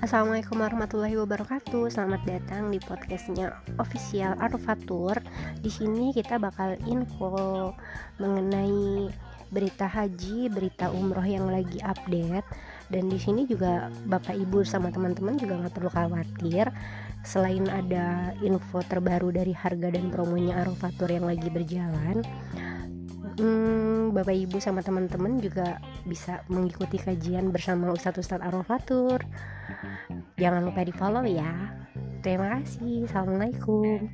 Assalamualaikum warahmatullahi wabarakatuh. Selamat datang di podcastnya official Arfatur. Di sini kita bakal info mengenai berita haji, berita umroh yang lagi update. Dan di sini juga bapak ibu sama teman-teman juga nggak perlu khawatir. Selain ada info terbaru dari harga dan promonya Arfatur yang lagi berjalan, hmm, Bapak Ibu sama teman-teman juga bisa mengikuti kajian bersama Ustadz-Ustadz Arofatur. Jangan lupa di follow ya. Terima kasih. Assalamualaikum.